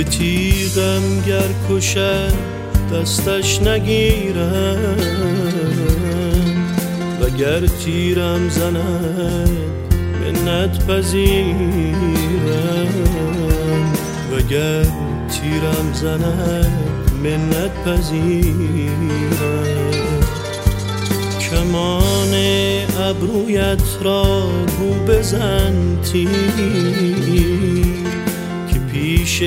به تیغم گر کشد دستش نگیرم. وگر تیرم زند منت پذیرم. وگر تیرم زند منت پذیرم. کمان ابرویت را رو بزن تیر. پیش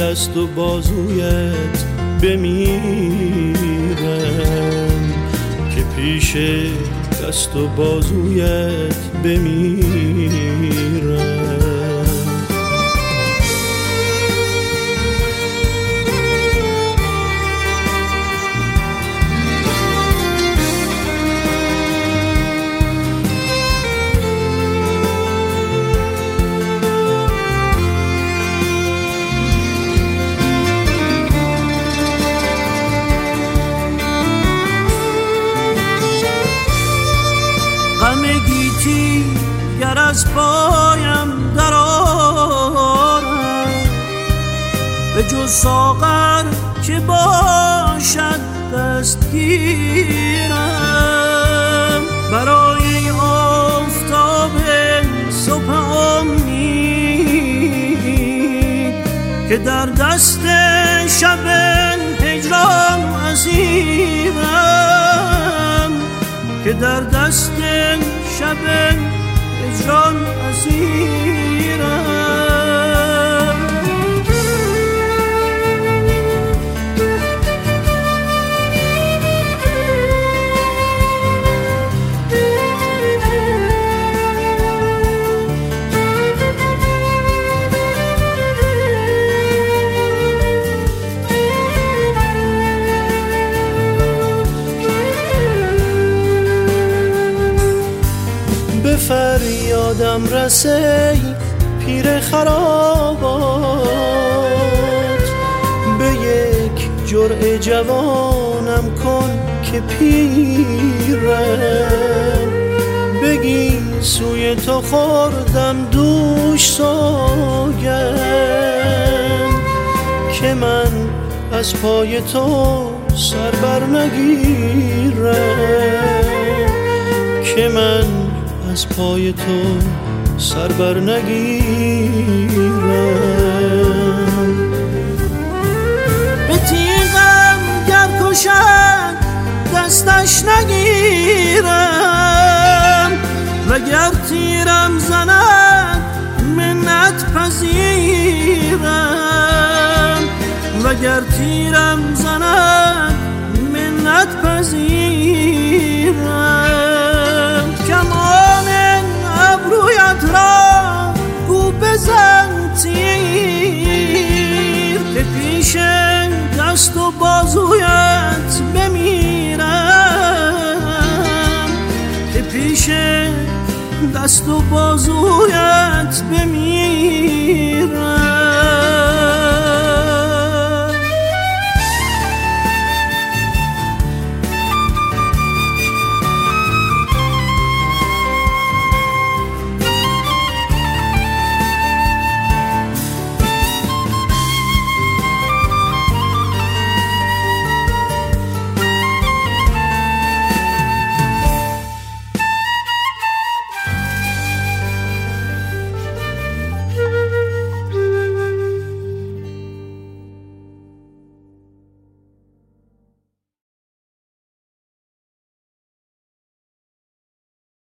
دست و بازویت بمیرم. که پیش دست و بازویت بمیرم. گر از پایم در به جز ساغر که باشد دستگیرم. برای آفتاب صبح امید که در دست شب هجران اسیرم که در دست شب اجران اسیرم فریادم رسی پیر خرابات. به یک جرعه جوانم کن که پیرم بگی سوی تو خوردم دوش سوگن که من از پای تو سر بر نگیرم. که من از پای تو سر بر نگیرم. به تیغم گر کشد دستش نگیرم. وگر تیرم زند منت پذیرم. وگر تیرم دست و بازویت بمیرم. که پیش دست و بازویت بمیرم.